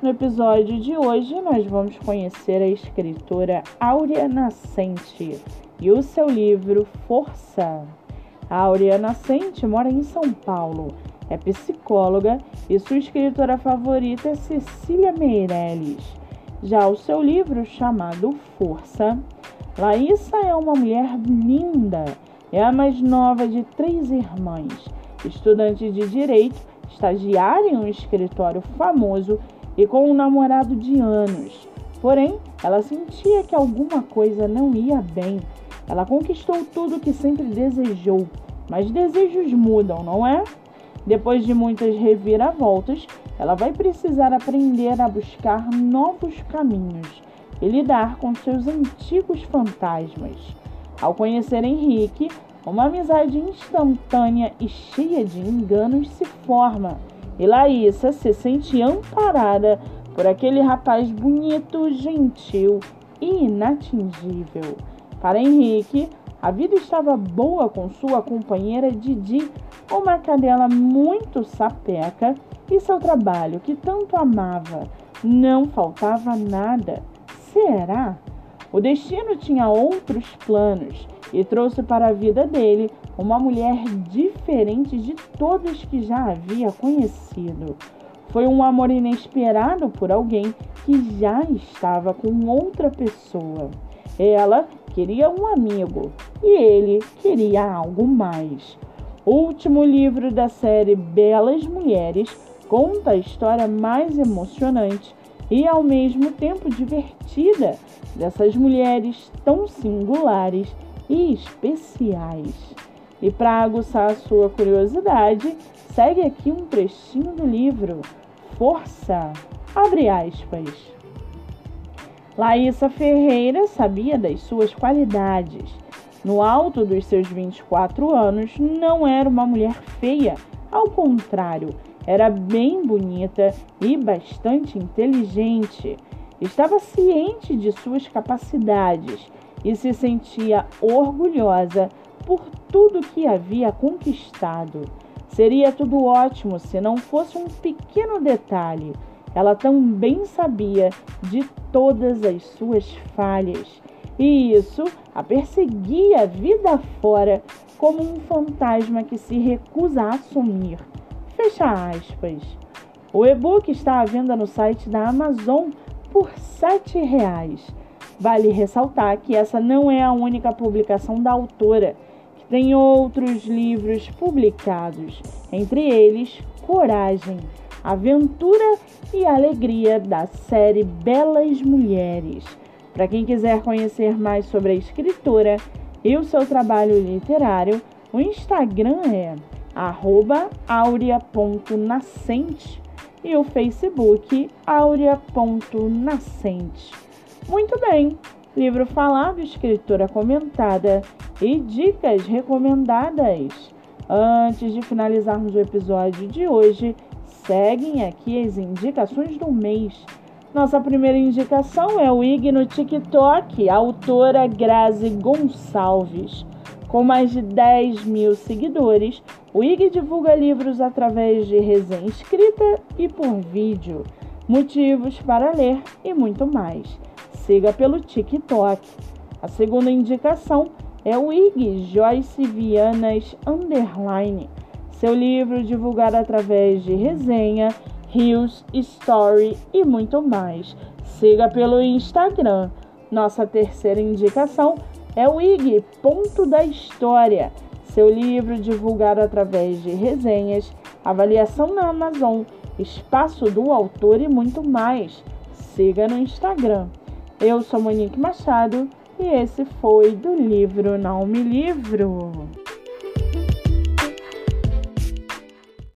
No episódio de hoje, nós vamos conhecer a escritora Áurea Nascente e o seu livro Força. A Áurea Nascente mora em São Paulo, é psicóloga e sua escritora favorita é Cecília Meirelles. Já o seu livro, chamado Força, Laísa é uma mulher linda, é a mais nova de três irmãs, estudante de direito, estagiária em um escritório famoso e com um namorado de anos. Porém, ela sentia que alguma coisa não ia bem. Ela conquistou tudo que sempre desejou, mas desejos mudam, não é? Depois de muitas reviravoltas, ela vai precisar aprender a buscar novos caminhos e lidar com seus antigos fantasmas. Ao conhecer Henrique, uma amizade instantânea e cheia de enganos se forma e Laísa se sente amparada por aquele rapaz bonito, gentil e inatingível. Para Henrique, a vida estava boa com sua companheira Didi, uma cadela muito sapeca, e seu trabalho que tanto amava. Não faltava nada. Será? O destino tinha outros planos e trouxe para a vida dele uma mulher diferente de todas que já havia conhecido. Foi um amor inesperado por alguém que já estava com outra pessoa. Ela queria um amigo e ele queria algo mais. O último livro da série Belas Mulheres conta a história mais emocionante e ao mesmo tempo divertida dessas mulheres tão singulares e especiais. E para aguçar a sua curiosidade, segue aqui um trechinho do livro Força, abre aspas. Laísa Ferreira sabia das suas qualidades. No alto dos seus 24 anos, não era uma mulher feia, ao contrário, era bem bonita e bastante inteligente. Estava ciente de suas capacidades e se sentia orgulhosa por tudo que havia conquistado. Seria tudo ótimo se não fosse um pequeno detalhe. Ela também sabia de todas as suas falhas, e isso a perseguia vida fora como um fantasma que se recusa a assumir. Fecha aspas. O e-book está à venda no site da Amazon por R$ 7,00. Vale ressaltar que essa não é a única publicação da autora, que tem outros livros publicados, entre eles Coragem, Aventura e Alegria da série Belas Mulheres. Para quem quiser conhecer mais sobre a escritora e o seu trabalho literário, o Instagram é aurea.nascente e o Facebook aurea.nascente. Muito bem, livro falado, escritura comentada e dicas recomendadas. Antes de finalizarmos o episódio de hoje, seguem aqui as indicações do mês. Nossa primeira indicação é o IG no TikTok, autora Grazi Gonçalves. Com mais de 10 mil seguidores, o IG divulga livros através de resenha escrita e por vídeo, motivos para ler e muito mais siga pelo TikTok. A segunda indicação é o IG Joyce Vianas Underline, seu livro divulgado através de resenha, reels, story e muito mais. Siga pelo Instagram. Nossa terceira indicação é o IG Ponto da História, seu livro divulgado através de resenhas, avaliação na Amazon, espaço do autor e muito mais. Siga no Instagram. Eu sou Monique Machado e esse foi do livro Não Me Livro.